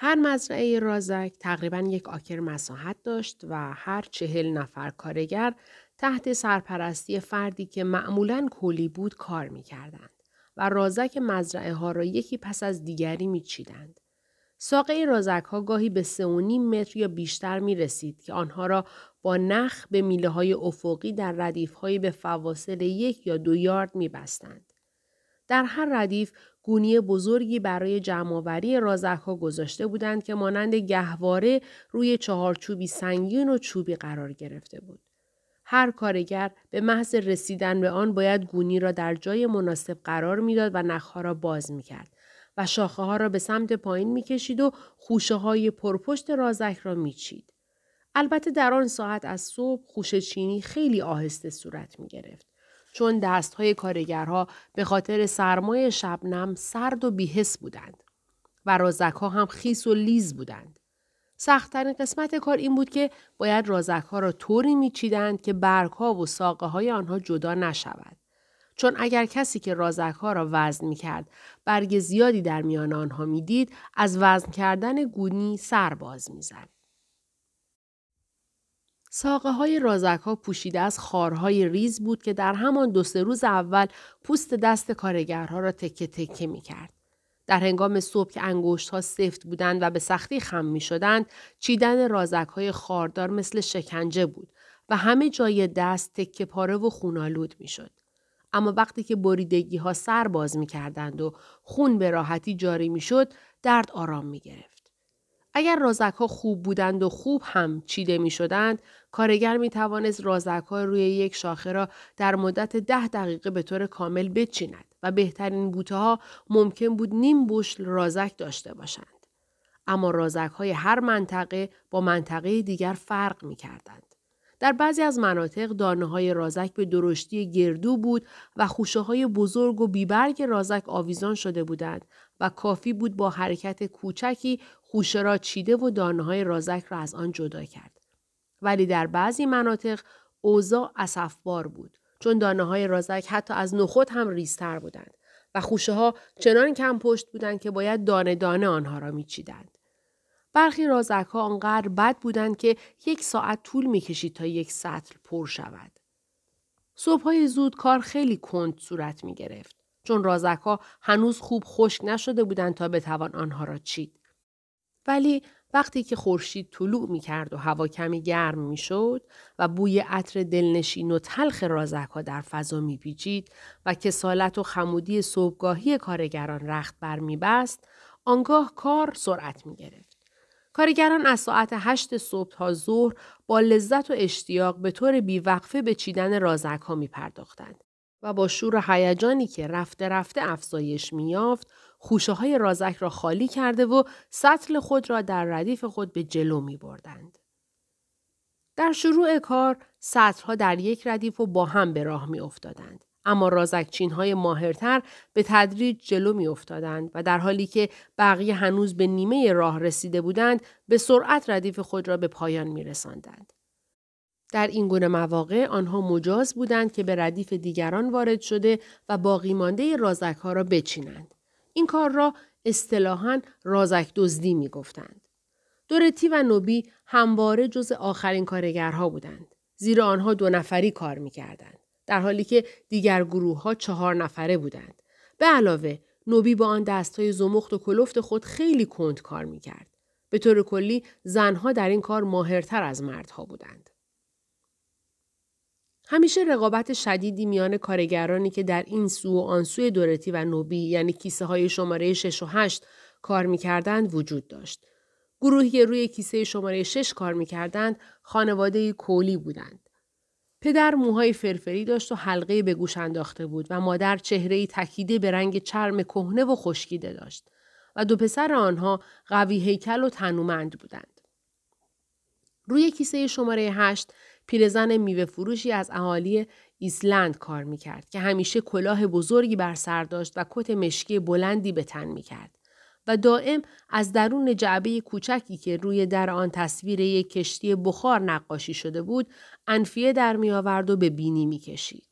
هر مزرعه رازک تقریبا یک آکر مساحت داشت و هر چهل نفر کارگر تحت سرپرستی فردی که معمولا کولی بود کار می کردند و رازک مزرعه ها را یکی پس از دیگری می چیدند. ساقه رازک ها گاهی به سه متر یا بیشتر می رسید که آنها را با نخ به میله های افقی در ردیف های به فواصل یک یا دو یارد می بستند. در هر ردیف گونی بزرگی برای جمعآوری رازک ها گذاشته بودند که مانند گهواره روی چهارچوبی سنگین و چوبی قرار گرفته بود. هر کارگر به محض رسیدن به آن باید گونی را در جای مناسب قرار می‌داد و نخها را باز می کرد و شاخه ها را به سمت پایین می کشید و خوشه های پرپشت رازک را می چید. البته در آن ساعت از صبح خوشه چینی خیلی آهسته صورت می گرفت. چون دست های کارگرها به خاطر سرمای شبنم سرد و بیهس بودند و رازک ها هم خیس و لیز بودند. سختترین قسمت کار این بود که باید رازک ها را طوری میچیدند که برگ ها و ساقه های آنها جدا نشود. چون اگر کسی که رازک ها را وزن می کرد برگ زیادی در میان آنها می‌دید از وزن کردن گونی سر باز می‌زد. ساقه های رازک ها پوشیده از خارهای ریز بود که در همان دو سه روز اول پوست دست کارگرها را تکه تکه می کرد. در هنگام صبح که انگشت ها سفت بودند و به سختی خم می شدند، چیدن رازک های خاردار مثل شکنجه بود و همه جای دست تکه پاره و خونالود می شد. اما وقتی که بریدگی ها سر باز می کردند و خون به راحتی جاری می شد، درد آرام می گرفت. اگر رازک ها خوب بودند و خوب هم چیده می شدند، کارگر می توانست رازک ها روی یک شاخه را در مدت ده دقیقه به طور کامل بچیند و بهترین بوته ها ممکن بود نیم بوشل رازک داشته باشند. اما رازک های هر منطقه با منطقه دیگر فرق می کردند. در بعضی از مناطق دانه های رازک به درشتی گردو بود و خوشه های بزرگ و بیبرگ رازک آویزان شده بودند و کافی بود با حرکت کوچکی خوشه را چیده و دانه های رازک را از آن جدا کرد. ولی در بعضی مناطق اوضاع اصفبار بود چون دانه های رازک حتی از نخود هم ریزتر بودند و خوشه ها چنان کم پشت بودند که باید دانه دانه آنها را میچیدند. برخی رازک ها آنقدر بد بودند که یک ساعت طول می‌کشید تا یک سطل پر شود. صبح های زود کار خیلی کند صورت می گرفت. چون رازک ها هنوز خوب خشک نشده بودند تا بتوان آنها را چید. ولی وقتی که خورشید طلوع می کرد و هوا کمی گرم می شد و بوی عطر دلنشین و تلخ رازک ها در فضا می پیچید و کسالت و خمودی صبحگاهی کارگران رخت بر می بست، آنگاه کار سرعت می گرفت. کارگران از ساعت هشت صبح تا ظهر با لذت و اشتیاق به طور بیوقفه به چیدن رازک ها می پرداختند و با شور و هیجانی که رفته رفته افزایش می یافت خوشه های رازک را خالی کرده و سطل خود را در ردیف خود به جلو می بردند. در شروع کار سطرها در یک ردیف و با هم به راه می افتادند. اما رازکچین های ماهرتر به تدریج جلو می افتادند و در حالی که بقیه هنوز به نیمه راه رسیده بودند به سرعت ردیف خود را به پایان می رساندند. در این گونه مواقع آنها مجاز بودند که به ردیف دیگران وارد شده و باقی مانده رازک ها را بچینند. این کار را اصطلاحا رازک دزدی می گفتند. دورتی و نوبی همواره جز آخرین کارگرها بودند. زیرا آنها دو نفری کار می کردند. در حالی که دیگر گروه ها چهار نفره بودند. به علاوه نوبی با آن دست های زمخت و کلفت خود خیلی کند کار می کرد. به طور کلی زنها در این کار ماهرتر از مردها بودند. همیشه رقابت شدیدی میان کارگرانی که در این سو و آن سوی دورتی و نوبی یعنی کیسه های شماره 6 و 8 کار می‌کردند وجود داشت. گروهی روی کیسه شماره 6 کار می‌کردند خانواده کولی بودند. پدر موهای فرفری داشت و حلقه به گوش انداخته بود و مادر چهره تکیده به رنگ چرم کهنه و خشکیده داشت و دو پسر آنها قوی هیکل و تنومند بودند. روی کیسه شماره 8 پیرزن میوه فروشی از اهالی ایسلند کار می‌کرد که همیشه کلاه بزرگی بر سر داشت و کت مشکی بلندی به تن می‌کرد و دائم از درون جعبه کوچکی که روی در آن تصویر یک کشتی بخار نقاشی شده بود انفیه در میآورد و به بینی می‌کشید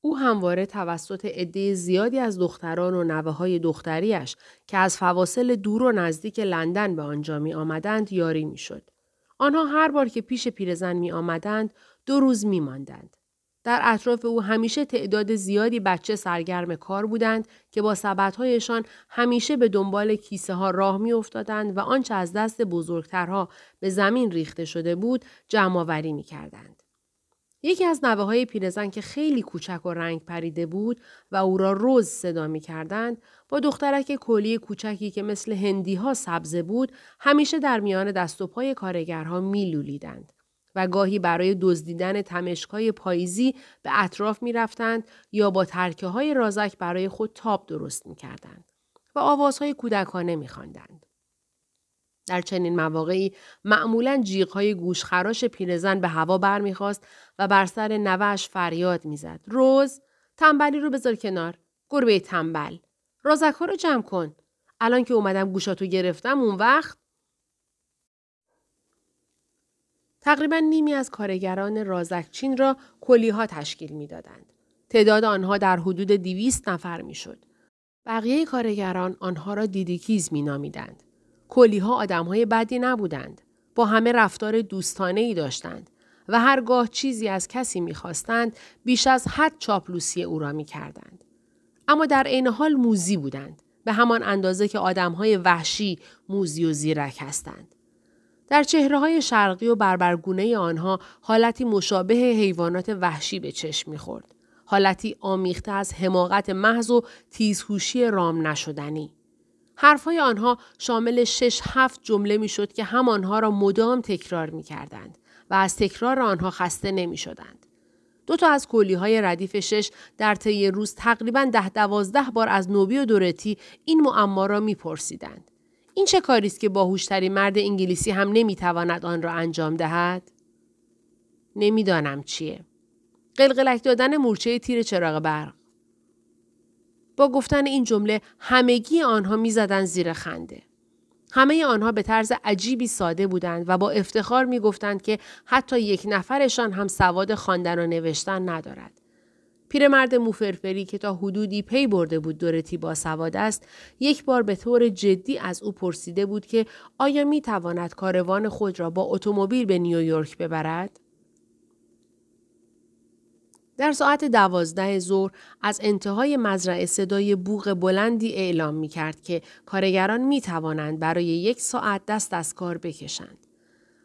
او همواره توسط عده زیادی از دختران و نوه های دختریش که از فواصل دور و نزدیک لندن به آنجا می آمدند یاری می شد. آنها هر بار که پیش پیرزن می آمدند دو روز می ماندند. در اطراف او همیشه تعداد زیادی بچه سرگرم کار بودند که با سبدهایشان همیشه به دنبال کیسه ها راه می افتادند و آنچه از دست بزرگترها به زمین ریخته شده بود جمع آوری می کردند. یکی از نوه های پیرزن که خیلی کوچک و رنگ پریده بود و او را روز صدا می کردند با دخترک کلی کوچکی که مثل هندی ها سبزه بود همیشه در میان دست و پای کارگرها می لولیدند. و گاهی برای دزدیدن تمشکای پاییزی به اطراف می رفتند یا با ترکه های رازک برای خود تاب درست می کردند و آوازهای کودکانه می خواندند. در چنین مواقعی معمولا جیغهای گوشخراش پیرزن به هوا برمیخواست و بر سر نوش فریاد می‌زد روز تنبلی رو بذار کنار گربه تنبل رازک ها رو جمع کن الان که اومدم گوشاتو گرفتم اون وقت تقریبا نیمی از کارگران رازکچین را کلیها تشکیل می‌دادند. تعداد آنها در حدود دیویست نفر می‌شد. بقیه کارگران آنها را دیدیکیز می نامیدند. کلیها آدمهای بدی نبودند. با همه رفتار دوستانه ای داشتند و هرگاه چیزی از کسی می‌خواستند بیش از حد چاپلوسی او را می‌کردند. اما در عین حال موزی بودند به همان اندازه که آدمهای وحشی موزی و زیرک هستند. در چهره های شرقی و بربرگونه آنها حالتی مشابه حیوانات وحشی به چشم می‌خورد. حالتی آمیخته از حماقت محض و تیزهوشی رام نشدنی. حرفهای آنها شامل شش هفت جمله می‌شد که هم آنها را مدام تکرار می کردند و از تکرار آنها خسته نمی شدند. دو تا از کلی های ردیف شش در طی روز تقریبا ده دوازده بار از نوبی و دورتی این معما را میپرسیدند. این چه کاری است که باهوشترین مرد انگلیسی هم نمی‌تواند آن را انجام دهد؟ نمی‌دانم چیه. قلقلک دادن مورچه تیر چراغ برق. با گفتن این جمله همگی آنها می‌زدند زیر خنده. همه آنها به طرز عجیبی ساده بودند و با افتخار می‌گفتند که حتی یک نفرشان هم سواد خواندن و نوشتن ندارد. پیرمرد موفرفری که تا حدودی پی برده بود دورتی با سواد است یک بار به طور جدی از او پرسیده بود که آیا می تواند کاروان خود را با اتومبیل به نیویورک ببرد؟ در ساعت دوازده ظهر از انتهای مزرعه صدای بوغ بلندی اعلام می کرد که کارگران می توانند برای یک ساعت دست از کار بکشند.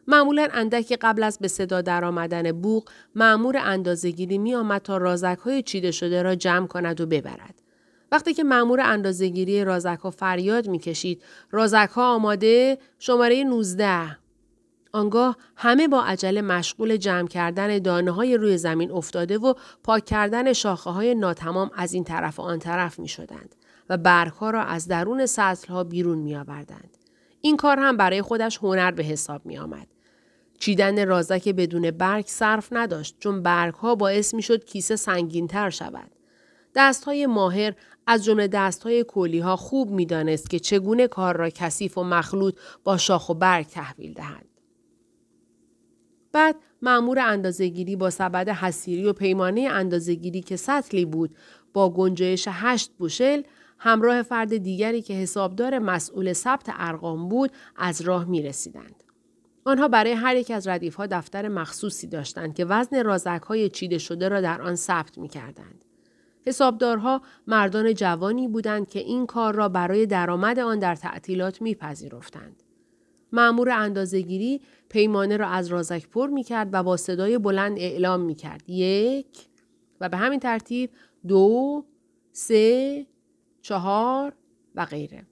معمولا اندکی قبل از به صدا درآمدن بوق معمور اندازهگیری می آمد تا رازک های چیده شده را جمع کند و ببرد. وقتی که معمور اندازهگیری رازک ها فریاد می کشید رازک ها آماده شماره 19 آنگاه همه با عجله مشغول جمع کردن دانه های روی زمین افتاده و پاک کردن شاخه های ناتمام از این طرف و آن طرف می شدند و برگ ها را از درون سطل ها بیرون می آوردند. این کار هم برای خودش هنر به حساب می آمد. چیدن رازک بدون برگ صرف نداشت چون برگ ها باعث می شد کیسه سنگین تر شود. دست های ماهر از جمله دست های کولی ها خوب می دانست که چگونه کار را کثیف و مخلوط با شاخ و برگ تحویل دهند. بعد معمور اندازهگیری با سبد حسیری و پیمانه اندازهگیری که سطلی بود با گنجایش هشت بوشل همراه فرد دیگری که حسابدار مسئول ثبت ارقام بود از راه می رسیدند. آنها برای هر یک از ردیف ها دفتر مخصوصی داشتند که وزن رازک های چیده شده را در آن ثبت می کردند. حسابدارها مردان جوانی بودند که این کار را برای درآمد آن در تعطیلات میپذیرفتند. معمور اندازهگیری پیمانه را از رازک پر می کرد و با صدای بلند اعلام می کرد. یک و به همین ترتیب دو، سه، چهار و غیره.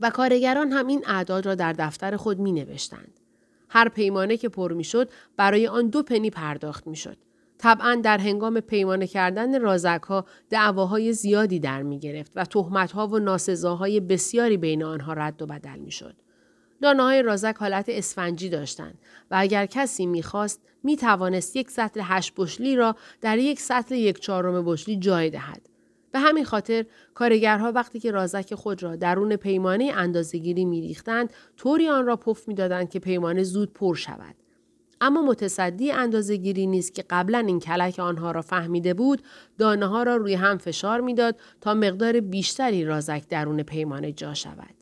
و کارگران هم این اعداد را در دفتر خود می نوشتند. هر پیمانه که پر می شد برای آن دو پنی پرداخت می شد. طبعا در هنگام پیمانه کردن رازک ها دعواهای زیادی در می گرفت و تهمت ها و ناسزاهای بسیاری بین آنها رد و بدل می شد. دانه های رازک حالت اسفنجی داشتند و اگر کسی می‌خواست می توانست یک سطل هشت بشلی را در یک سطل یک چهارم بشلی جای دهد. به همین خاطر کارگرها وقتی که رازک خود را درون پیمانه اندازهگیری میریختند طوری آن را پف می‌دادند که پیمانه زود پر شود اما متصدی اندازه گیری نیست که قبلا این کلک آنها را فهمیده بود دانه ها را روی هم فشار می‌داد تا مقدار بیشتری رازک درون پیمانه جا شود.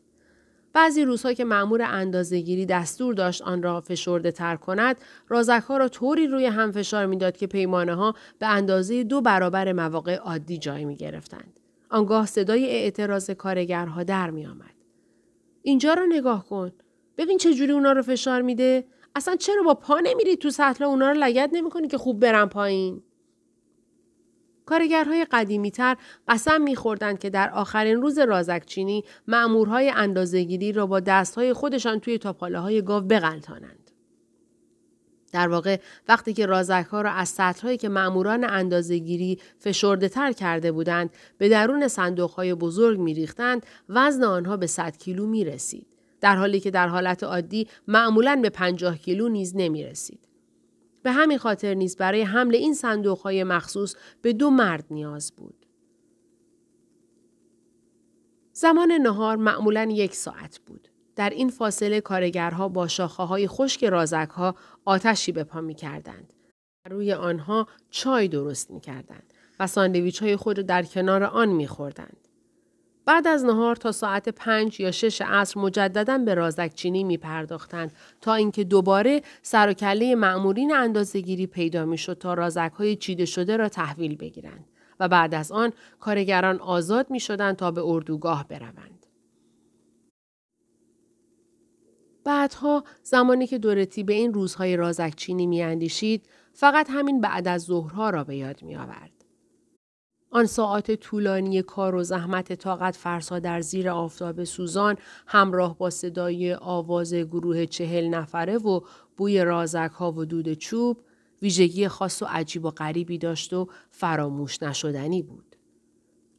بعضی روزها که معمور اندازهگیری دستور داشت آن را فشرده تر کند رازک ها را طوری روی هم فشار می‌داد که پیمانه ها به اندازه دو برابر مواقع عادی جای می گرفتند. آنگاه صدای اعتراض کارگرها در می آمد. اینجا را نگاه کن. ببین چه جوری اونا رو فشار میده. اصلا چرا با پا نمیری تو سطل اونا رو لگت نمی‌کنی که خوب برن پایین؟ کارگرهای قدیمیتر قسم میخوردند که در آخرین روز رازکچینی معمورهای اندازهگیری را با دستهای خودشان توی تاپاله های گاو بغلطانند. در واقع وقتی که رازک ها را از سطرهایی که معموران اندازهگیری فشرده تر کرده بودند به درون صندوق های بزرگ میریختند وزن آنها به 100 کیلو می رسید. در حالی که در حالت عادی معمولا به 50 کیلو نیز نمی رسید. به همین خاطر نیز برای حمل این صندوق های مخصوص به دو مرد نیاز بود. زمان نهار معمولا یک ساعت بود. در این فاصله کارگرها با شاخه های خشک رازک ها آتشی به پا می کردند. روی آنها چای درست می کردند و ساندویچ های خود را در کنار آن می خوردند. بعد از نهار تا ساعت پنج یا شش عصر مجددا به رازکچینی می پرداختند تا اینکه دوباره سر و کله معمورین اندازهگیری پیدا می شد تا رازک های چیده شده را تحویل بگیرند و بعد از آن کارگران آزاد می شدند تا به اردوگاه بروند. بعدها زمانی که دورتی به این روزهای رازکچینی می اندیشید فقط همین بعد از ظهرها را به یاد می آورد. آن ساعات طولانی کار و زحمت طاقت فرسا در زیر آفتاب سوزان همراه با صدای آواز گروه چهل نفره و بوی رازک ها و دود چوب ویژگی خاص و عجیب و غریبی داشت و فراموش نشدنی بود.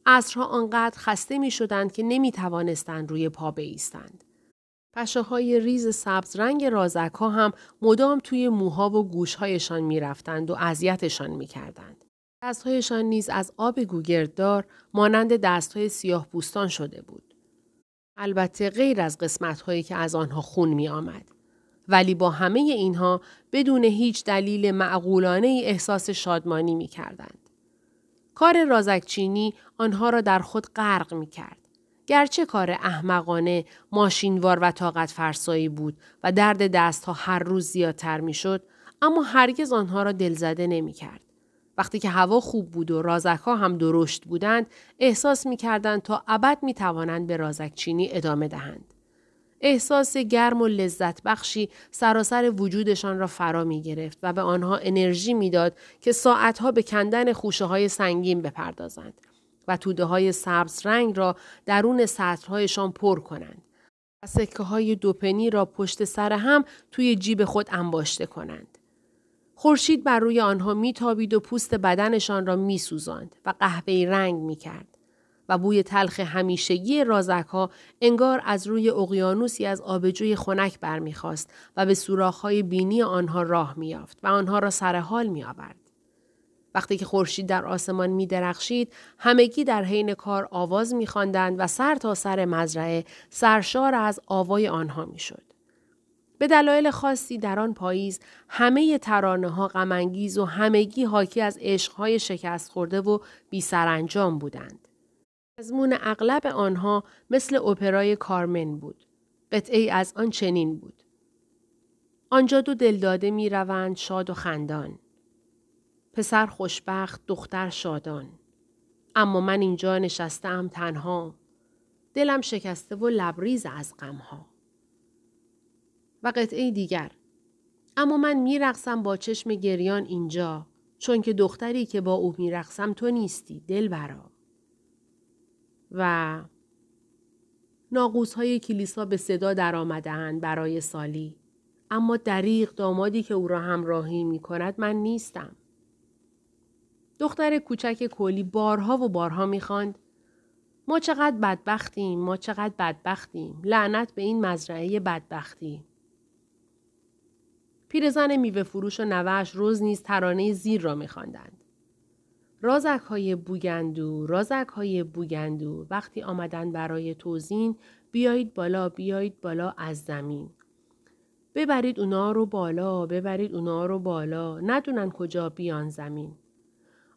عصرها آنقدر خسته می شدند که نمی توانستند روی پا بایستند. پشه های ریز سبز رنگ رازک ها هم مدام توی موها و گوشهایشان می رفتند و اذیتشان می کردند. دستهایشان نیز از آب گوگرددار مانند دستهای سیاه بوستان شده بود. البته غیر از قسمتهایی که از آنها خون می آمد. ولی با همه اینها بدون هیچ دلیل معقولانه احساس شادمانی می کردند. کار رازکچینی آنها را در خود غرق می کرد. گرچه کار احمقانه، ماشینوار و طاقت فرسایی بود و درد دستها هر روز زیادتر می شد، اما هرگز آنها را دلزده نمی کرد. وقتی که هوا خوب بود و رازک ها هم درشت بودند احساس می کردند تا ابد می توانند به رازک چینی ادامه دهند. احساس گرم و لذت بخشی سراسر وجودشان را فرا می گرفت و به آنها انرژی می‌داد که ساعتها به کندن خوشه های سنگین بپردازند و توده های سبز رنگ را درون سطرهایشان پر کنند و سکه های دوپنی را پشت سر هم توی جیب خود انباشته کنند. خورشید بر روی آنها میتابید و پوست بدنشان را میسوزاند و قهوه‌ای رنگ می‌کرد و بوی تلخ همیشگی رازک ها انگار از روی اقیانوسی از آبجوی خنک برمیخواست و به سوراخ‌های بینی آنها راه میافت و آنها را سر حال میآورد. وقتی که خورشید در آسمان می درخشید، همگی در حین کار آواز می و سر تا سر مزرعه سرشار از آوای آنها می شد. به دلایل خاصی در آن پاییز همه ترانه ها غمانگیز و همگی حاکی از عشقهای شکست خورده و بی سرانجام بودند. مضمون اغلب آنها مثل اپرای کارمن بود. قطعه از آن چنین بود. آنجا دو دلداده می روند شاد و خندان. پسر خوشبخت، دختر شادان. اما من اینجا نشستم تنها. دلم شکسته و لبریز از غمها. و قطعه دیگر. اما من میرقصم با چشم گریان اینجا چون که دختری که با او میرقصم تو نیستی دل برا و ناقوس های کلیسا به صدا در آمدهند برای سالی اما دریق دامادی که او را همراهی می کند من نیستم. دختر کوچک کولی بارها و بارها می‌خواند ما چقدر بدبختیم ما چقدر بدبختیم لعنت به این مزرعه بدبختی. پیرزن میوه فروش و نوش روز نیز ترانه زیر را میخواندند. رازک های بوگندو، رازک های بوگندو وقتی آمدن برای توزین بیایید بالا بیایید بالا از زمین. ببرید اونا رو بالا ببرید اونا رو بالا ندونن کجا بیان زمین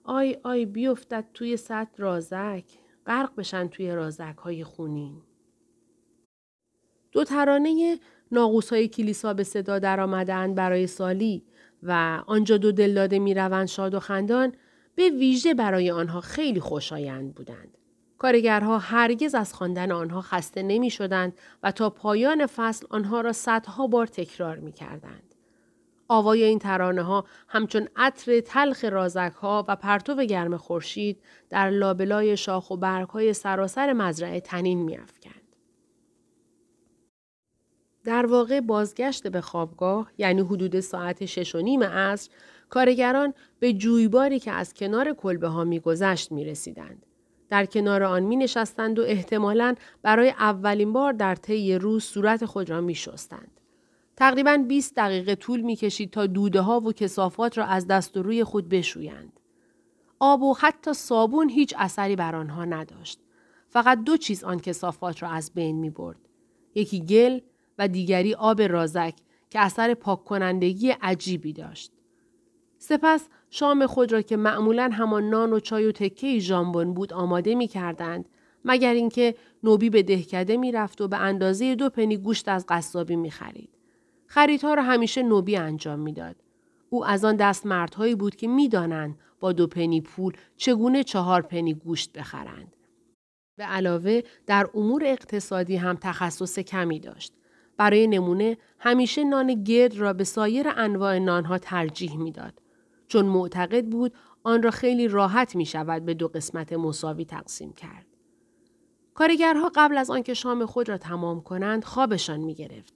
آی آی بیفتد توی سطح رازک غرق بشن توی رازک های خونین دو ترانه ناقوس های کلیسا به صدا در آمدن برای سالی و آنجا دو دلداده می روند شاد و خندان به ویژه برای آنها خیلی خوشایند بودند. کارگرها هرگز از خواندن آنها خسته نمی شدند و تا پایان فصل آنها را صدها بار تکرار می کردند. آوای این ترانه ها همچون عطر تلخ رازک ها و پرتو گرم خورشید در لابلای شاخ و برگ های سراسر مزرعه تنین می افکند. در واقع بازگشت به خوابگاه یعنی حدود ساعت شش و نیم عصر کارگران به جویباری که از کنار کلبه ها می گذشت می رسیدند. در کنار آن می نشستند و احتمالاً برای اولین بار در طی روز صورت خود را می شستند. تقریبا 20 دقیقه طول می کشید تا دوده ها و کسافات را از دست و روی خود بشویند. آب و حتی صابون هیچ اثری بر آنها نداشت. فقط دو چیز آن کسافات را از بین می برد. یکی گل و دیگری آب رازک که اثر پاک کنندگی عجیبی داشت. سپس شام خود را که معمولا همان نان و چای و تکه ژامبون بود آماده می کردند مگر اینکه نوبی به دهکده می رفت و به اندازه دو پنی گوشت از قصابی می خرید. خریدها را همیشه نوبی انجام می‌داد. او از آن دست مردهایی بود که می‌دانند با دو پنی پول چگونه چهار پنی گوشت بخرند. به علاوه در امور اقتصادی هم تخصص کمی داشت. برای نمونه همیشه نان گرد را به سایر انواع نانها ترجیح می‌داد. چون معتقد بود آن را خیلی راحت می شود به دو قسمت مساوی تقسیم کرد. کارگرها قبل از آنکه شام خود را تمام کنند خوابشان می گرفت.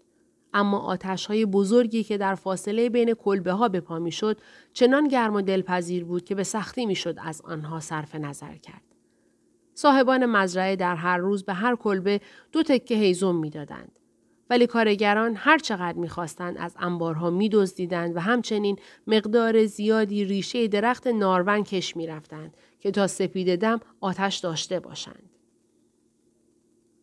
اما آتش های بزرگی که در فاصله بین کلبه ها به پا می شد چنان گرم و دلپذیر بود که به سختی می شد از آنها صرف نظر کرد. صاحبان مزرعه در هر روز به هر کلبه دو تکه هیزم می دادند. ولی کارگران هر چقدر می‌خواستند از انبارها میدزدیدند و همچنین مقدار زیادی ریشه درخت نارون کش می‌رفتند که تا سپید دم آتش داشته باشند.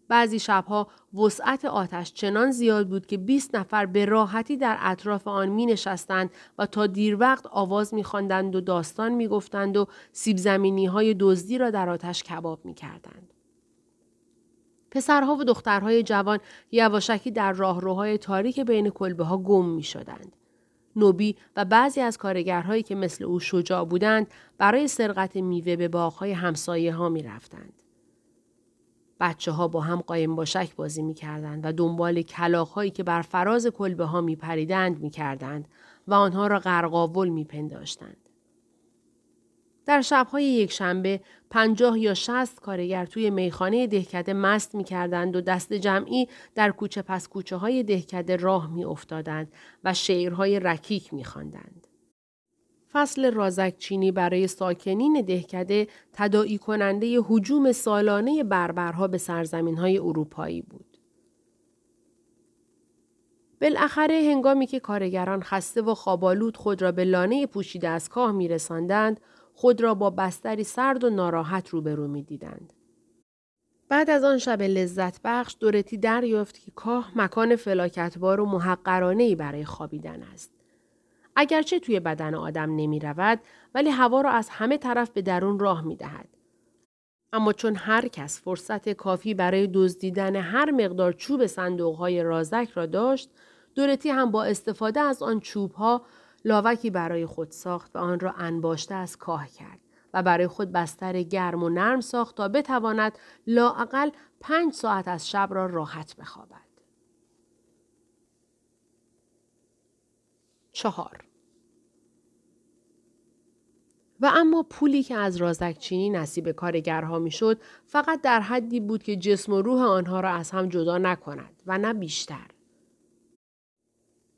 بعضی شبها وسعت آتش چنان زیاد بود که 20 نفر به راحتی در اطراف آن می نشستند و تا دیر وقت آواز می و داستان می گفتند و سیب زمینی های دزدی را در آتش کباب می کردند. پسرها و دخترهای جوان یواشکی در راهروهای تاریک بین کلبه ها گم می شدند. نوبی و بعضی از کارگرهایی که مثل او شجاع بودند برای سرقت میوه به باغهای همسایه ها می رفتند. بچه ها با هم قایم باشک بازی می کردند و دنبال کلاق هایی که بر فراز کلبه ها می پریدند می کردند و آنها را غرقاول می پنداشتند. در شبهای یک شنبه پنجاه یا شست کارگر توی میخانه دهکده مست می کردند و دست جمعی در کوچه پس کوچه های دهکده راه می افتادند و شعرهای رکیک می خواندند. فصل رازک چینی برای ساکنین دهکده تدائی کننده حجوم سالانه بربرها به سرزمین های اروپایی بود. بالاخره هنگامی که کارگران خسته و خوابالود خود را به لانه پوشیده از کاه می رساندند، خود را با بستری سرد و ناراحت روبرو می دیدند. بعد از آن شب لذت بخش دورتی دریافت که کاه مکان فلاکتبار و محقرانه برای خوابیدن است. اگرچه توی بدن آدم نمی رود ولی هوا را از همه طرف به درون راه می دهد. اما چون هر کس فرصت کافی برای دزدیدن هر مقدار چوب صندوقهای رازک را داشت، دورتی هم با استفاده از آن چوبها لاوکی برای خود ساخت و آن را انباشته از کاه کرد و برای خود بستر گرم و نرم ساخت تا بتواند لااقل پنج ساعت از شب را راحت بخوابد. چهار و اما پولی که از رازکچینی نصیب کارگرها می‌شد فقط در حدی بود که جسم و روح آنها را از هم جدا نکند و نه بیشتر.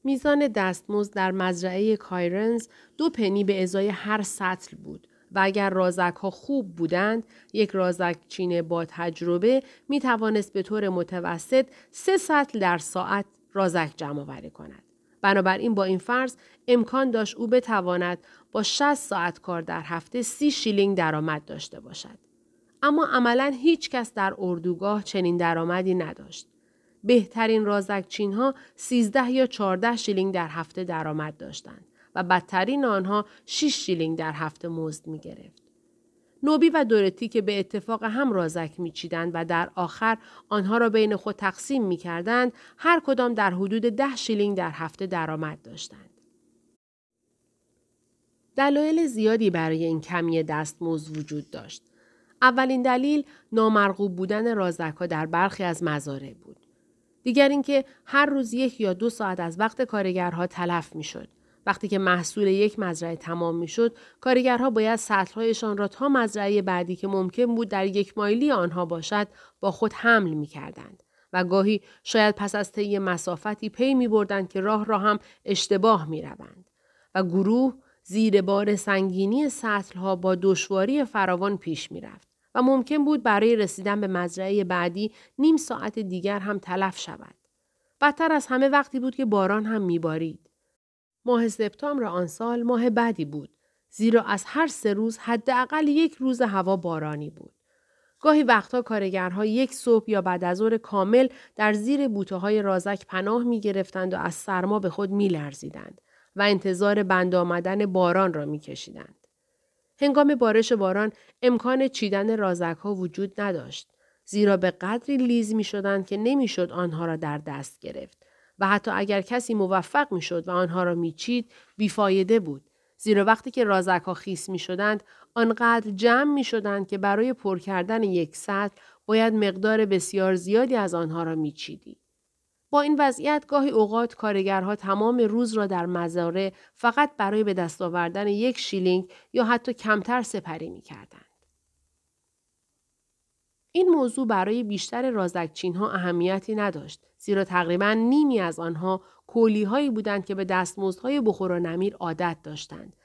میزان دستمزد در مزرعه کایرنز دو پنی به ازای هر سطل بود و اگر رازک ها خوب بودند یک رازک‌چین با تجربه می توانست به طور متوسط سه سطل در ساعت رازک جمع آوری کند. بنابراین با این فرض امکان داشت او بتواند با 60 ساعت کار در هفته سی شیلینگ درآمد داشته باشد. اما عملا هیچ کس در اردوگاه چنین درآمدی نداشت. بهترین رازکچین ها 13 یا 14 شیلینگ در هفته درآمد داشتند و بدترین آنها 6 شیلینگ در هفته مزد می گرفت. نوبی و دورتی که به اتفاق هم رازک میچیدند و در آخر آنها را بین خود تقسیم می کردند، هر کدام در حدود ده شیلینگ در هفته درآمد داشتند. دلایل زیادی برای این کمی دستمزد وجود داشت. اولین دلیل نامرغوب بودن رازکها در برخی از مزارع بود. دیگر اینکه هر روز یک یا دو ساعت از وقت کارگرها تلف می‌شد. وقتی که محصول یک مزرعه تمام می‌شد کارگرها باید سطرهایشان را تا مزرعه بعدی که ممکن بود در یک مایلی آنها باشد با خود حمل می کردند. و گاهی شاید پس از طی مسافتی پی می بردند که راه را هم اشتباه می روند. و گروه زیر بار سنگینی سطلها با دشواری فراوان پیش می رفت. و ممکن بود برای رسیدن به مزرعه بعدی نیم ساعت دیگر هم تلف شود. بدتر از همه وقتی بود که باران هم میبارید. ماه سپتامبر آن سال ماه بدی بود زیرا از هر سه روز حداقل یک روز هوا بارانی بود. گاهی وقتها کارگرها یک صبح یا بعد از ظهر کامل در زیر بوته های رازک پناه می گرفتند و از سرما به خود می لرزیدند و انتظار بند آمدن باران را می کشیدند. هنگام بارش باران امکان چیدن رازک ها وجود نداشت. زیرا به قدری لیز می شدند که نمی‌شد آنها را در دست گرفت و حتی اگر کسی موفق می شد و آنها را می چید بیفایده بود. زیرا وقتی که رازک ها خیس می شدند آنقدر جمع می شدند که برای پر کردن یک سطل باید مقدار بسیار زیادی از آنها را می چیدی. این وضعیت گاهی اوقات کارگرها تمام روز را در مزاره فقط برای به دست آوردن یک شیلینگ یا حتی کمتر سپری می کردند. این موضوع برای بیشتر رازکچین ها اهمیتی نداشت زیرا تقریبا نیمی از آنها کولی هایی بودند که به دستمزدهای بخور و نمیر عادت داشتند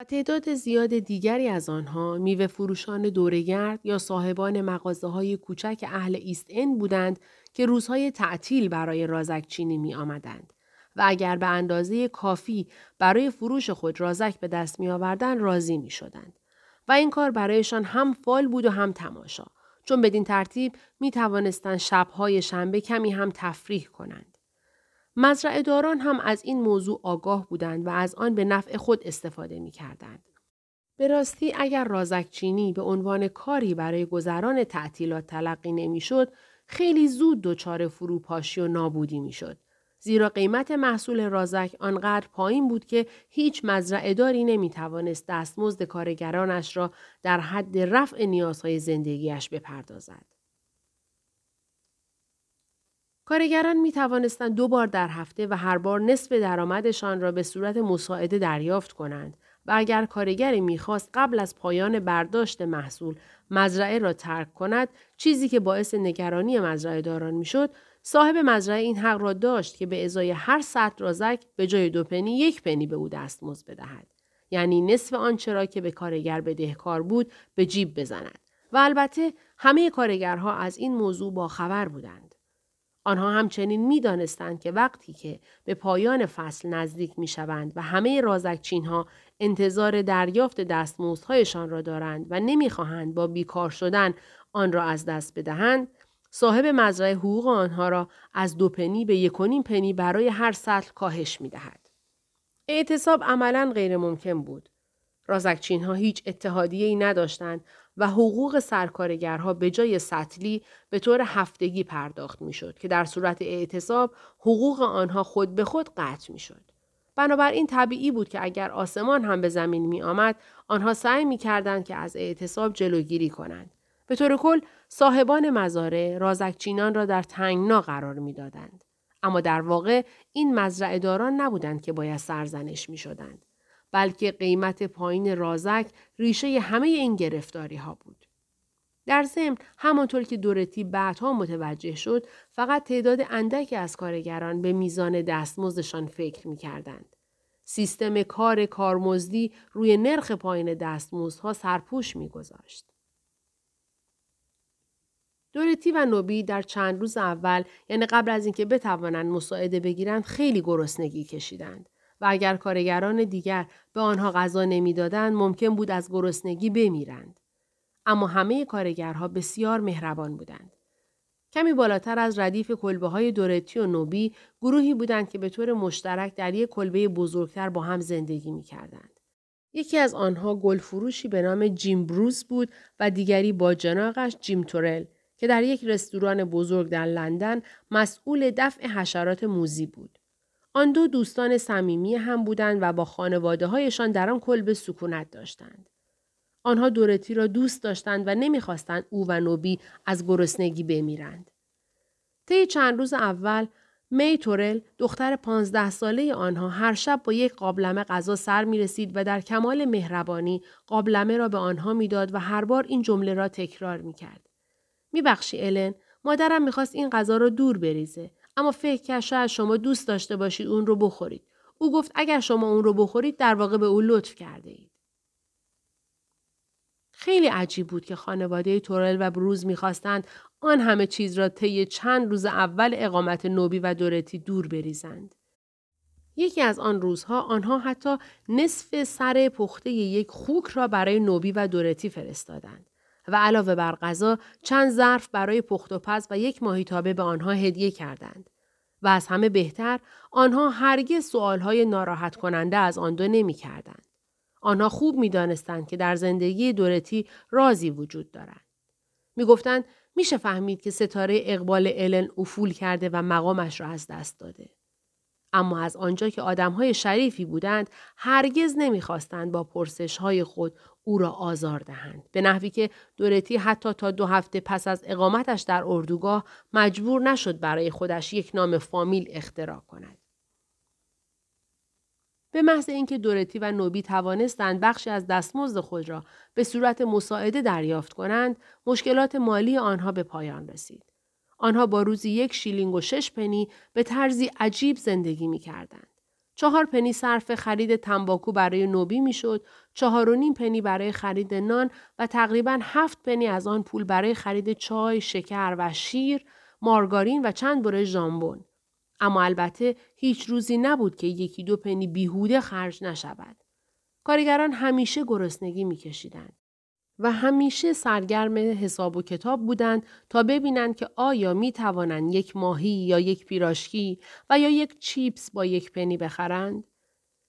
و تعداد زیاد دیگری از آنها میوه فروشان دورگرد یا صاحبان مغازه های کوچک اهل ایست این بودند که روزهای تعطیل برای رازکچینی می آمدند. و اگر به اندازه کافی برای فروش خود رازک به دست می آوردن راضی می شدند. و این کار برایشان هم فال بود و هم تماشا چون بدین ترتیب می توانستند شبهای شنبه کمی هم تفریح کنند. مزرعه داران هم از این موضوع آگاه بودند و از آن به نفع خود استفاده می کردند. به راستی اگر رازکچینی به عنوان کاری برای گذران تعطیلات تلقی نمی‌شد خیلی زود دچار فروپاشی و نابودی می‌شد زیرا قیمت محصول رازک آنقدر پایین بود که هیچ مزرعه داری نمی توانست دستمزد کارگرانش را در حد رفع نیازهای زندگیش بپردازد. کارگران می توانستند دو بار در هفته و هر بار نصف درآمدشان را به صورت مساعده دریافت کنند و اگر کارگری می‌خواست قبل از پایان برداشت محصول مزرعه را ترک کند چیزی که باعث نگرانی مزرعه داران می‌شد صاحب مزرعه این حق را داشت که به ازای هر صد رازک به جای دو پنی یک پنی به او دستمزد بدهد. یعنی نصف آنچه را که به کارگر بدهکار بود به جیب بزند. و البته همه کارگرها از این موضوع با خبر بودند. آنها همچنین می دانستند که وقتی که به پایان فصل نزدیک می شوند و همه رازکچین ها انتظار دریافت دستمزدهایشان را دارند و نمی‌خواهند با بیکار شدن آن را از دست بدهند صاحب مزرعه حقوق آنها را از دو پنی به یک پنی برای هر سطل کاهش می دهد. اعتصاب عملا غیر ممکن بود. رازکچین ها هیچ اتحادیه ای نداشتند و حقوق سرکارگرها به جای سطلی به طور هفتگی پرداخت می شد که در صورت اعتصاب حقوق آنها خود به خود قطع می شد. بنابراین طبیعی بود که اگر آسمان هم به زمین می آمد آنها سعی می کردند که از اعتصاب جلوگیری کنند. به طور کل صاحبان مزارع رازکچینان را در تنگنا قرار می‌دادند. اما در واقع این مزرعه داران نبودند که باید سرزنش می شدند. بلکه قیمت پایین رازک ریشه همه این گرفتاری ها بود. در ضمن همانطور که دورتی بعدها متوجه شد فقط تعداد اندکی از کارگران به میزان دستمزدشان فکر می کردند. سیستم کار کارمزدی روی نرخ پایین دستمزدها سرپوش میگذاشت. دورتی و نوبی در چند روز اول یعنی قبل از اینکه بتوانند مساعده بگیرند خیلی گرسنگی کشیدند و اگر کارگران دیگر به آنها غذا نمی‌دادند ممکن بود از گرسنگی بمیرند اما همه کارگرها بسیار مهربان بودند کمی بالاتر از ردیف کلبه های دورتی و نوبی گروهی بودند که به طور مشترک در یک کلبه بزرگتر با هم زندگی می کردند. یکی از آنها گلفروشی به نام جیم بروز بود و دیگری با جناقش جیم تورل که در یک رستوران بزرگ در لندن مسئول دفع حشرات موزی بود. آن دو دوستان صمیمی هم بودند و با خانواده هایشان در آن کلبه سکونت داشتند. آنها دورتی را دوست داشتند و نمی‌خواستند او و نوبی از گرسنگی بمیرند. طی چند روز اول می تورل دختر پانزده ساله آنها هر شب با یک قابلمه غذا سر می رسید و در کمال مهربانی قابلمه را به آنها می‌داد و هر بار این جمله را تکرار می کرد. می بخشی الن مادرم می‌خواست این غذا را دور بریزه اما فکر کرد شاید شما دوست داشته باشید اون رو بخورید. او گفت اگر شما اون رو بخورید در واقع به او لطف کرده اید. خیلی عجیب بود که خانواده تورل و بروز می‌خواستند آن همه چیز را طی چند روز اول اقامت نوبی و دورتی دور بریزند. یکی از آن روزها آنها حتی نصف سر پخته یک خوک را برای نوبی و دورتی فرستادند و علاوه بر غذا چند ظرف برای پخت و پز و یک ماهیتابه به آنها هدیه کردند. و از همه بهتر آنها هرگز سوالهای ناراحت کننده از آن دو نمی کردند. آنها خوب می دانستند که در زندگی دورتی رازی وجود دارد. می گفتند میشه فهمید که ستاره اقبال الن افول کرده و مقامش را از دست داده. اما از آنجا که آدمهای شریفی بودند هرگز نمی‌خواستند با پرسش های خود او را آزار دهند به نحوی که دورتی حتی تا دو هفته پس از اقامتش در اردوگاه مجبور نشد برای خودش یک نام فامیل اختراع کند به محض اینکه دورتی و نوبی توانستند بخشی از دستمزد خود را به صورت مساعده دریافت کنند مشکلات مالی آنها به پایان رسید آنها با روزی یک شیلینگ و شش پنی به طرزی عجیب زندگی می کردند. چهار پنی صرف خرید تنباکو برای نوبی می‌شد، چهار و نیم پنی برای خرید نان و تقریبا هفت پنی از آن پول برای خرید چای، شکر و شیر، مارگارین و چند بره ژامبون. اما البته هیچ روزی نبود که یکی دو پنی بیهوده خرج نشود. کارگران همیشه گرسنگی میکشیدند. و همیشه سرگرم حساب و کتاب بودند تا ببینند که آیا می توانند یک ماهی یا یک پیراشکی و یا یک چیپس با یک پنی بخرند؟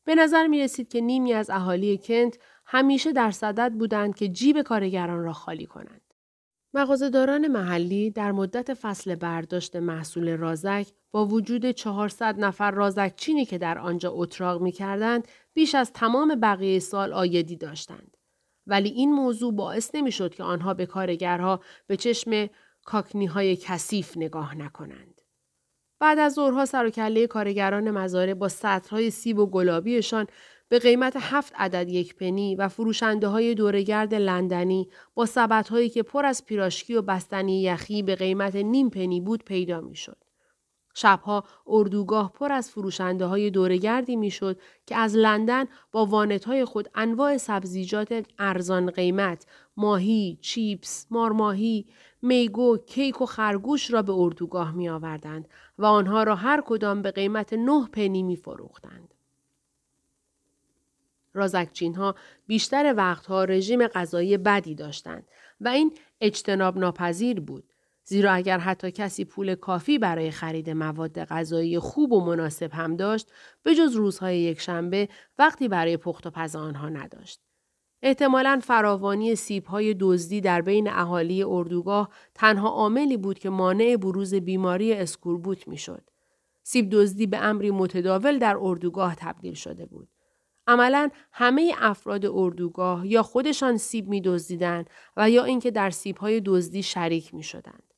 به نظر می رسید که نیمی از اهالی کنت همیشه در صدد بودند که جیب کارگران را خالی کنند. مغازهداران محلی در مدت فصل برداشت محصول رازک با وجود 400 نفر رازک چینی که در آنجا اتراق می کردند بیش از تمام بقیه سال آیدی داشتند. ولی این موضوع باعث نمی‌شد که آنها به کارگرها به چشم کاکنی های کثیف نگاه نکنند. بعد از ظهرها سر و کله کارگران مزاره با سطرهای سیب و گلابیشان به قیمت هفت عدد یک پنی و فروشنده های دورگرد لندنی با سبت هایی که پر از پیراشکی و بستنی یخی به قیمت نیم پنی بود پیدا می شد. شبها اردوگاه پر از فروشنده های دورگردی می‌شد که از لندن با وانت های خود انواع سبزیجات ارزان قیمت، ماهی، چیپس، مارماهی، میگو، کیک و خرگوش را به اردوگاه می آوردند و آنها را هر کدام به قیمت نه پنی می فروختند. رازکچین ها بیشتر وقتها رژیم غذایی بدی داشتند و این اجتناب ناپذیر بود. زیرا اگر حتی کسی پول کافی برای خرید مواد غذایی خوب و مناسب هم داشت به جز روزهای یکشنبه وقتی برای پخت و پز آنها نداشت. احتمالا فراوانی سیبهای دزدی در بین اهالی اردوگاه تنها عاملی بود که مانع بروز بیماری اسکوربوت می‌شد. سیب دزدی به امری متداول در اردوگاه تبدیل شده بود. عملا همه افراد اردوگاه یا خودشان سیب می دزدیدند و یا اینکه در سیبهای دزدی شریک می شدند.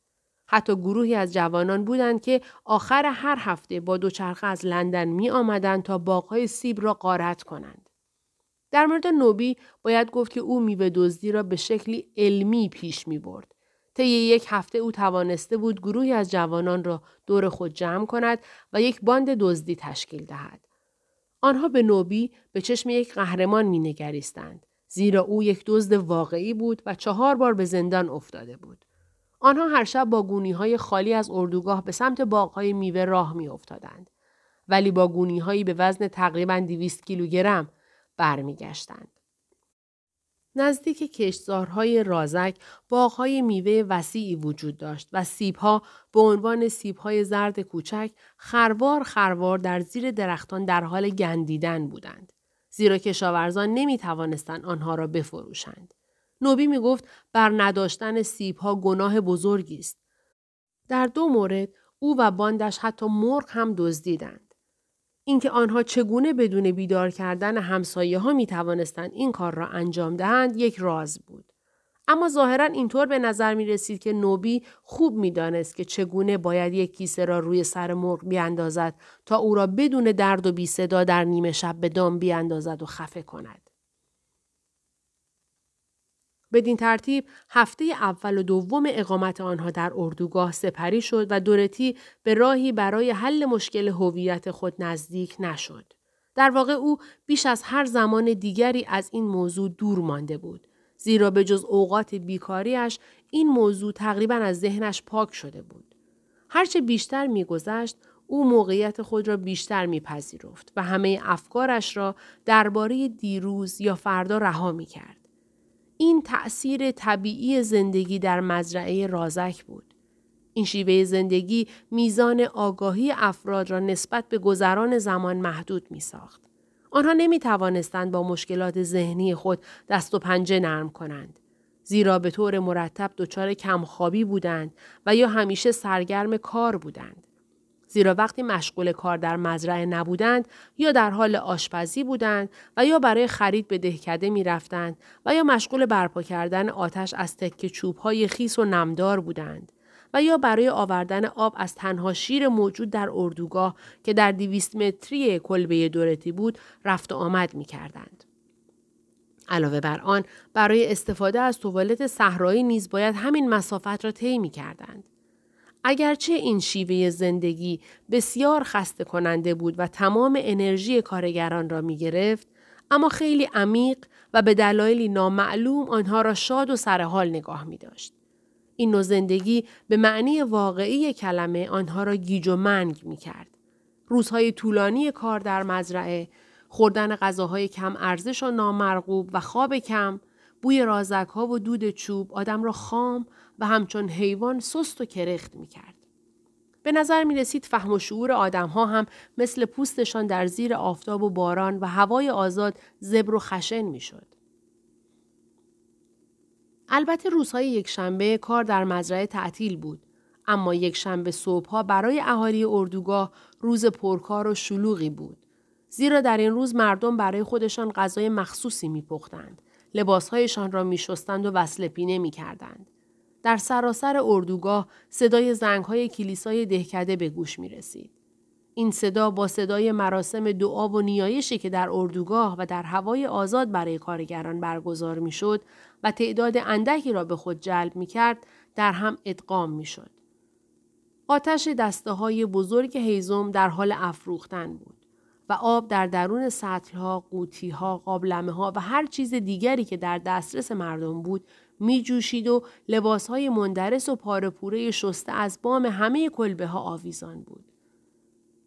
حتی گروهی از جوانان بودند که آخر هر هفته با دوچرخه از لندن می آمدند تا باغهای سیب را غارت کنند. در مورد نوبی باید گفت که او میوه دزدی را به شکلی علمی پیش می برد. طی یک هفته او توانسته بود گروهی از جوانان را دور خود جمع کند و یک باند دزدی تشکیل دهد. آنها به نوبی به چشم یک قهرمان می نگریستند. زیرا او یک دزد واقعی بود و چهار بار به زندان افتاده بود. آنها هر شب با گونی های خالی از اردوگاه به سمت باغهای میوه راه می افتادند. ولی با گونی هایی به وزن تقریبا 200 کیلوگرم برمیگشتند. نزدیک کشتزارهای رازک باغهای میوه وسیعی وجود داشت و سیبها به عنوان سیبهای زرد کوچک خروار خروار در زیر درختان در حال گندیدن بودند. زیرا کشاورزان نمی توانستند آنها را بفروشند. نوبی می گفت بر نداشتن سیبها گناه بزرگی است. در دو مورد او و باندش حتی مرغ هم دزدیدند. اینکه آنها چگونه بدون بیدار کردن همسایه ها می توانستند این کار را انجام دهند یک راز بود. اما ظاهرا اینطور به نظر می رسید که نوبی خوب می دانست که چگونه باید یک کیسه را روی سر مرغ بیاندازد تا او را بدون درد و بی صدا در نیمه شب به دام بیاندازد و خفه کند. بدین ترتیب هفته اول و دوم اقامت آنها در اردوگاه سپری شد و دورتی به راهی برای حل مشکل هویت خود نزدیک نشد. در واقع او بیش از هر زمان دیگری از این موضوع دور مانده بود. زیرا به جز اوقات بیکاریش این موضوع تقریبا از ذهنش پاک شده بود. هرچه بیشتر میگذشت او موقعیت خود را بیشتر میپذیرفت و همه افکارش را درباره دیروز یا فردا رها می کرد. این تأثیر طبیعی زندگی در مزرعه رازک بود. این شیوه زندگی میزان آگاهی افراد را نسبت به گذران زمان محدود می ساخت. آنها نمی توانستند با مشکلات ذهنی خود دست و پنجه نرم کنند. زیرا به طور مرتب دچار کمخوابی بودند و یا همیشه سرگرم کار بودند. زیرا وقتی مشغول کار در مزرعه نبودند یا در حال آشپزی بودند و یا برای خرید به دهکده می رفتند و یا مشغول برپا کردن آتش از تکه چوب های خیس و نمدار بودند و یا برای آوردن آب از تنها شیر موجود در اردوگاه که در دیویست متری کلبه دورتی بود رفت و آمد می کردند. علاوه بر آن برای استفاده از توالت صحرایی نیز باید همین مسافت را طی می کردند. اگرچه این شیوه زندگی بسیار خسته کننده بود و تمام انرژی کارگران را می گرفت، اما خیلی عمیق و به دلایلی نامعلوم آنها را شاد و سرحال نگاه می داشت. این نوع زندگی به معنی واقعی کلمه آنها را گیج و منگ می کرد. روزهای طولانی کار در مزرعه، خوردن غذاهای کم ارزش و نامرغوب و خواب کم، بوی رازک ها و دود چوب آدم را خام و همچون حیوان سست و کرخت می کرد. به نظر می رسید فهم و شعور آدم ها هم مثل پوستشان در زیر آفتاب و باران و هوای آزاد زبر و خشن می شد. البته روزهای یک شنبه کار در مزرعه تعطیل بود. اما یک شنبه صبحها برای اهالی اردوگاه روز پرکار و شلوغی بود. زیرا در این روز مردم برای خودشان غذای مخصوصی می پختند. لباسهایشان را می شستند و وصل پینه می کردند. در سراسر اردوگاه صدای زنگهای کلیسای دهکده به گوش می رسید. این صدا با صدای مراسم دعا و نیایشی که در اردوگاه و در هوای آزاد برای کارگران برگزار می شد و تعداد اندکی را به خود جلب می کرد در هم ادغام می شد. آتش دسته های بزرگ هیزم در حال افروختن بود. و آب در درون سطلها، قوطیها، قابلمه ها و هر چیز دیگری که در دسترس مردم بود می جوشید و لباسهای مندرس و پاره شسته از بام همه کلبه ها آویزان بود.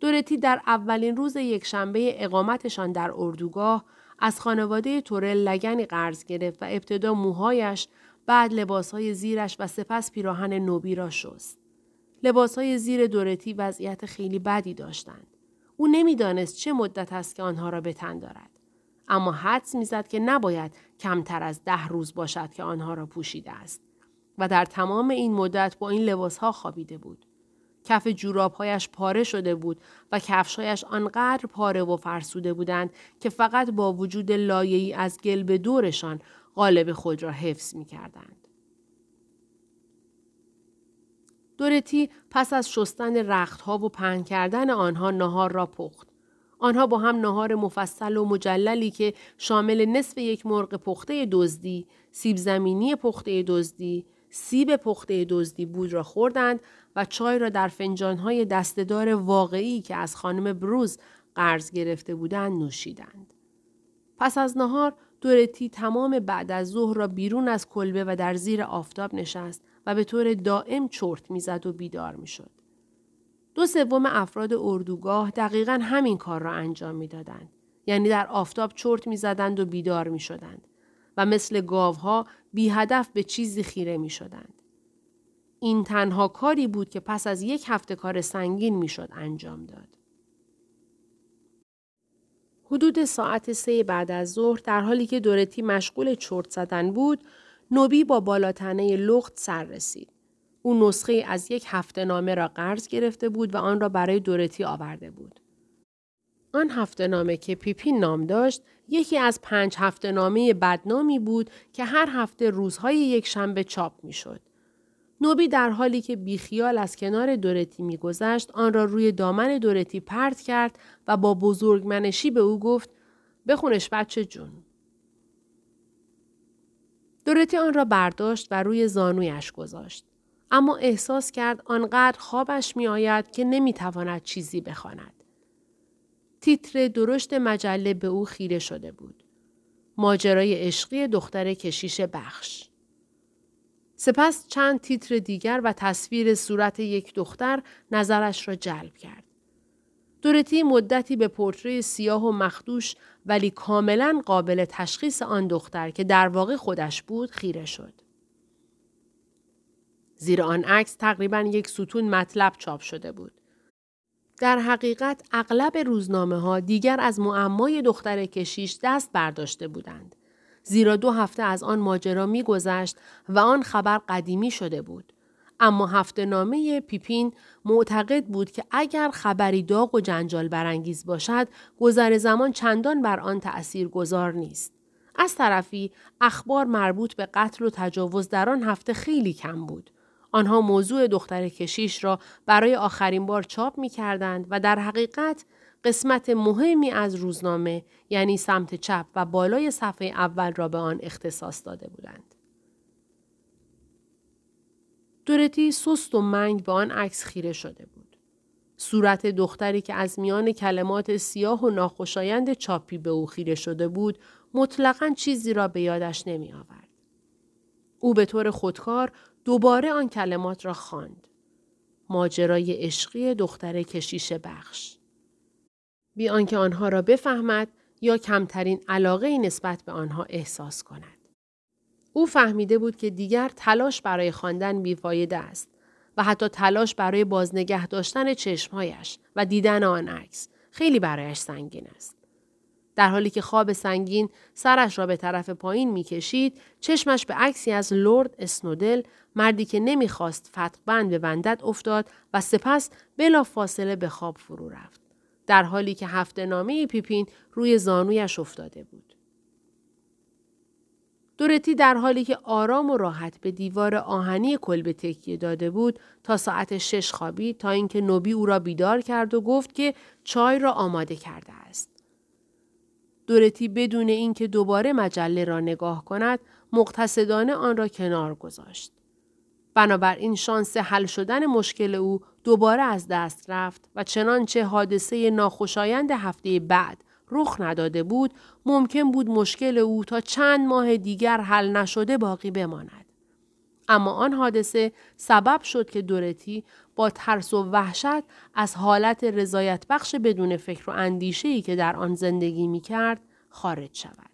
دورتی در اولین روز یکشنبه اقامتشان در اردوگاه از خانواده تورل لگنی قرض گرفت و ابتدا موهایش بعد لباسهای زیرش و سپس پیراهن نوبی را شست. لباسهای زیر دورتی وضعیت خیلی بدی داشتند. او نمی‌دانست چه مدت است که آنها را به تن دارد. اما حدس می‌زد که نباید کمتر از ده روز باشد که آنها را پوشیده است. و در تمام این مدت با این لباسها خوابیده بود. کف جورابهایش پاره شده بود و کفشهایش آنقدر پاره و فرسوده بودند که فقط با وجود لایه‌ای از گل به دورشان قالب خود را حفظ می کردند. دورتی پس از شستن رختها و پهن کردن آنها نهار را پخت. آنها با هم نهار مفصل و مجللی که شامل نصف یک مرغ پخته دزدی، سیب زمینی پخته دزدی، سیب پخته دزدی بود را خوردند و چای را در فنجانهای دستدار واقعی که از خانم بروز قرض گرفته بودند نوشیدند. پس از نهار دورتی تمام بعد از ظهر را بیرون از کلبه و در زیر آفتاب نشست و به طور دائم چرت می‌زد و بیدار می‌شد. دو سوم افراد اردوگاه دقیقا همین کار را انجام می‌دادند. یعنی در آفتاب چرت می‌زدند و بیدار می شدند. و مثل گاوها بی هدف به چیزی خیره می شدند. این تنها کاری بود که پس از یک هفته کار سنگین می‌شد انجام داد. حدود ساعت سه بعد از ظهر در حالی که دورتی مشغول چرت زدن بود، نوبی با بالاتنه لخت سر رسید. او نسخه از یک هفته نامه را قرض گرفته بود و آن را برای دورتی آورده بود. آن هفته نامه که پیپین نام داشت یکی از پنج هفته نامه بدنامی بود که هر هفته روزهای یک شنبه چاپ می شد. نوبی در حالی که بیخیال از کنار دورتی میگذشت آن را روی دامن دورتی پرت کرد و با بزرگمنشی به او گفت بخونش بچه جون. دورتی آن را برداشت و روی زانویش گذاشت. اما احساس کرد آنقدر خوابش می آید که نمی تواند چیزی بخواند. تیتر درشت مجله به او خیره شده بود. ماجرای عشقی دختر کشیش بخش. سپس چند تیتر دیگر و تصویر صورت یک دختر نظرش را جلب کرد. دورتی مدتی به پورتری سیاه و مخدوش ولی کاملا قابل تشخیص آن دختر که در واقع خودش بود خیره شد. زیر آن عکس تقریبا یک ستون مطلب چاپ شده بود. در حقیقت اغلب روزنامه ها دیگر از معمای دختر کشیش دست برداشته بودند. زیرا دو هفته از آن ماجرا میگذشت و آن خبر قدیمی شده بود. اما هفته نامه پیپین معتقد بود که اگر خبری داغ و جنجال برانگیز باشد گذر زمان چندان بر آن تأثیر گذار نیست. از طرفی اخبار مربوط به قتل و تجاوز در آن هفته خیلی کم بود. آنها موضوع دختر کشیش را برای آخرین بار چاپ می کردند و در حقیقت قسمت مهمی از روزنامه یعنی سمت چپ و بالای صفحه اول را به آن اختصاص داده بودند. دورتی سست و منگ به آن عکس خیره شده بود. صورت دختری که از میان کلمات سیاه و ناخوشایند چاپی به او خیره شده بود مطلقا چیزی را به یادش نمی آورد. او به طور خودکار دوباره آن کلمات را خواند. ماجرای عشقی دختر کشیش بخش. بی آنکه آنها را بفهمد یا کمترین علاقه نسبت به آنها احساس کند. او فهمیده بود که دیگر تلاش برای خواندن بیفایده است و حتی تلاش برای بازنگه داشتن چشمهایش و دیدن آن عکس خیلی برایش سنگین است. در حالی که خواب سنگین سرش را به طرف پایین می‌کشید چشمش به عکسی از لورد اسنودل مردی که نمی‌خواست فتق بند ببندد افتاد و سپس بلا فاصله به خواب فرو رفت. در حالی که هفته نامه پیپین روی زانویش افتاده بود. دورتی در حالی که آرام و راحت به دیوار آهنی کلبه تکیه داده بود تا ساعت شش خوابید تا اینکه نوبی او را بیدار کرد و گفت که چای را آماده کرده است. دورتی بدون اینکه دوباره مجله را نگاه کند مقتصدانه آن را کنار گذاشت. بنابراین شانس حل شدن مشکل او دوباره از دست رفت و چنانچه حادثه ناخوشایند هفته بعد رخ نداده بود ممکن بود مشکل او تا چند ماه دیگر حل نشده باقی بماند. اما آن حادثه سبب شد که دورتی با ترس و وحشت از حالت رضایت بخش بدون فکر و اندیشه ای که در آن زندگی می کرد خارج شود.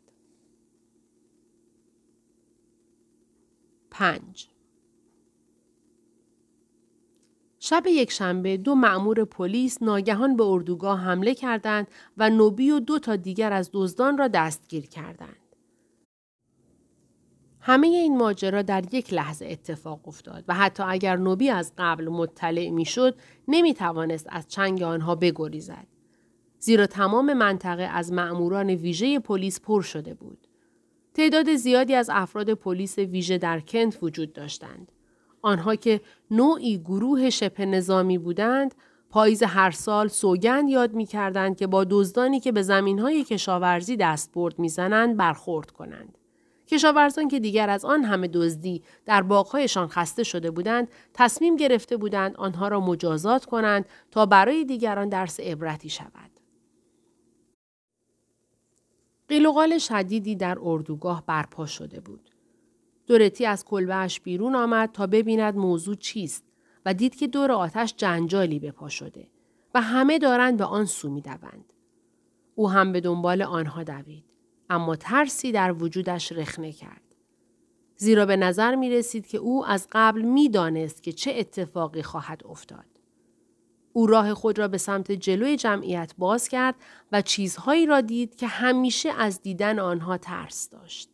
پنج شب یک شنبه دو مأمور پلیس ناگهان به اردوگاه حمله کردند و نوبی و دو تا دیگر از دزدان را دستگیر کردند. همه این ماجرا در یک لحظه اتفاق افتاد و حتی اگر نوبی از قبل مطلع می‌شد نمی توانست از چنگ آنها بگریزد. زیرا تمام منطقه از مأموران ویژه پلیس پر شده بود. تعداد زیادی از افراد پلیس ویژه در کنت وجود داشتند. آنها که نوعی گروه شبه نظامی بودند پاییز هر سال سوگند یاد می کردند که با دزدانی که به زمین های کشاورزی دستبرد می‌زنند برخورد کنند. کشاورزان که دیگر از آن همه دزدی در باغهایشان خسته شده بودند تصمیم گرفته بودند آنها را مجازات کنند تا برای دیگران درس عبرتی شود. قیل شدیدی در اردوگاه برپا شده بود. دورتی از کلبهش بیرون آمد تا ببیند موضوع چیست و دید که دور آتش جنجالی به پا شده و همه دارند به آن سو می دوند. او هم به دنبال آنها دوید. اما ترسی در وجودش رخنه کرد. زیرا به نظر می رسید که او از قبل می دانست که چه اتفاقی خواهد افتاد. او راه خود را به سمت جلوی جمعیت باز کرد و چیزهایی را دید که همیشه از دیدن آنها ترس داشت.